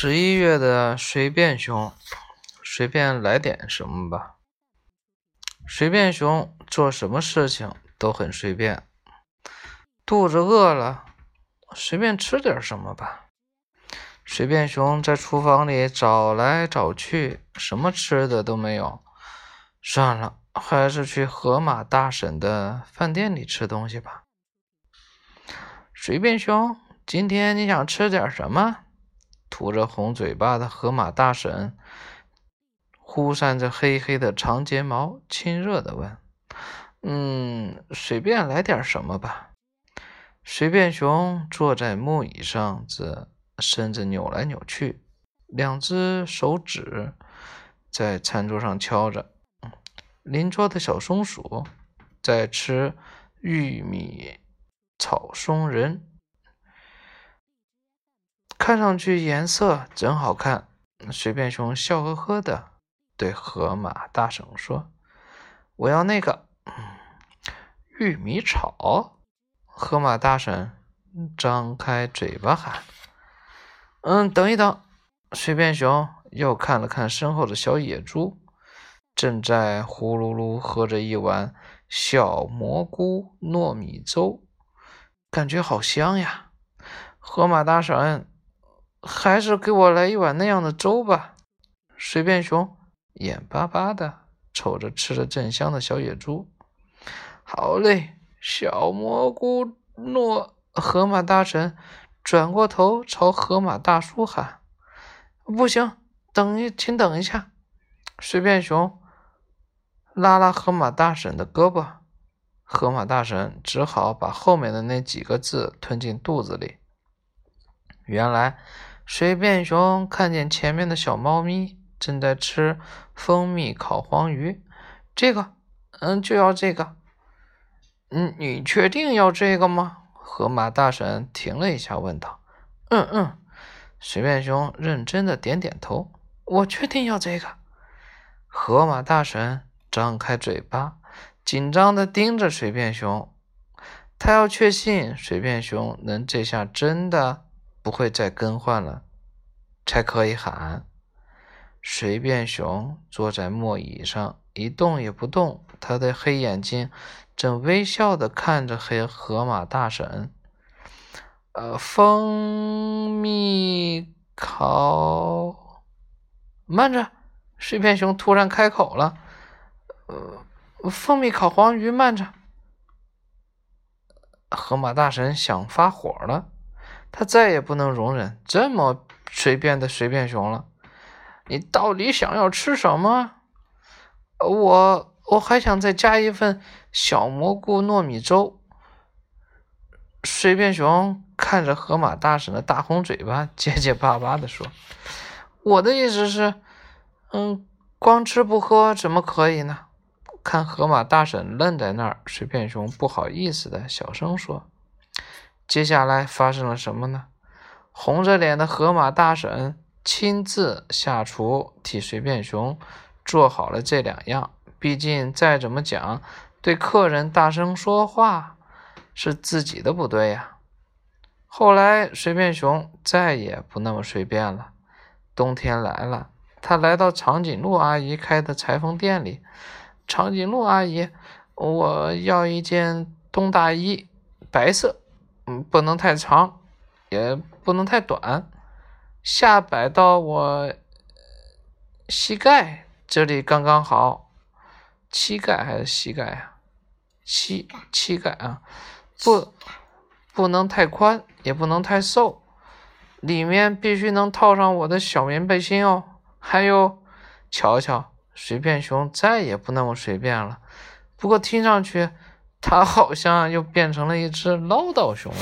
十一月的随便熊，随便来点什么吧。随便熊做什么事情都很随便。肚子饿了，随便吃点什么吧。随便熊在厨房里找来找去，什么吃的都没有。算了，还是去河马大婶的饭店里吃东西吧。随便熊，今天你想吃点什么？涂着红嘴巴的河马大婶，忽扇着黑黑的长睫毛，亲热的问：“嗯，随便来点什么吧。”随便熊坐在木椅上，子身子扭来扭去，两只手指在餐桌上敲着。邻桌的小松鼠在吃玉米炒松仁。看上去颜色真好看。随便熊笑呵呵的对河马大婶说：“我要那个玉米炒。”河马大婶张开嘴巴喊：“嗯，等一等！”随便熊又看了看身后的小野猪，正在呼噜噜喝着一碗小蘑菇糯米粥，感觉好香呀！河马大婶。还是给我来一碗那样的粥吧。随便熊眼巴巴的瞅着吃的正香的小野猪。好嘞，小蘑菇糯。河马大婶转过头朝河马大叔喊：“不行，等一，请等一下。”随便熊拉拉河马大婶的胳膊，河马大婶只好把后面的那几个字吞进肚子里。原来。随便熊看见前面的小猫咪正在吃蜂蜜烤黄鱼，这个，嗯，就要这个。嗯，你确定要这个吗？河马大婶停了一下，问道。嗯嗯，随便熊认真的点点头。我确定要这个。河马大婶张开嘴巴，紧张的盯着随便熊，他要确信随便熊能这下真的。不会再更换了，才可以喊。随便熊坐在木椅上一动也不动，他的黑眼睛正微笑的看着黑河马大婶。呃，蜂蜜烤，慢着！碎片熊突然开口了。呃，蜂蜜烤黄鱼，慢着！河马大婶想发火了。他再也不能容忍这么随便的随便熊了。你到底想要吃什么？我我还想再加一份小蘑菇糯米粥。随便熊看着河马大婶的大红嘴巴，结结巴巴的说：“我的意思是，嗯，光吃不喝怎么可以呢？”看河马大婶愣在那儿，随便熊不好意思的小声说。接下来发生了什么呢？红着脸的河马大婶亲自下厨替随便熊做好了这两样。毕竟再怎么讲，对客人大声说话是自己的不对呀。后来随便熊再也不那么随便了。冬天来了，他来到长颈鹿阿姨开的裁缝店里。长颈鹿阿姨，我要一件冬大衣，白色。嗯，不能太长，也不能太短，下摆到我膝盖这里刚刚好。膝盖还是膝盖啊？膝膝盖啊，不，不能太宽，也不能太瘦，里面必须能套上我的小棉背心哦。还有，瞧瞧，随便熊再也不那么随便了。不过听上去。他好像又变成了一只唠叨熊。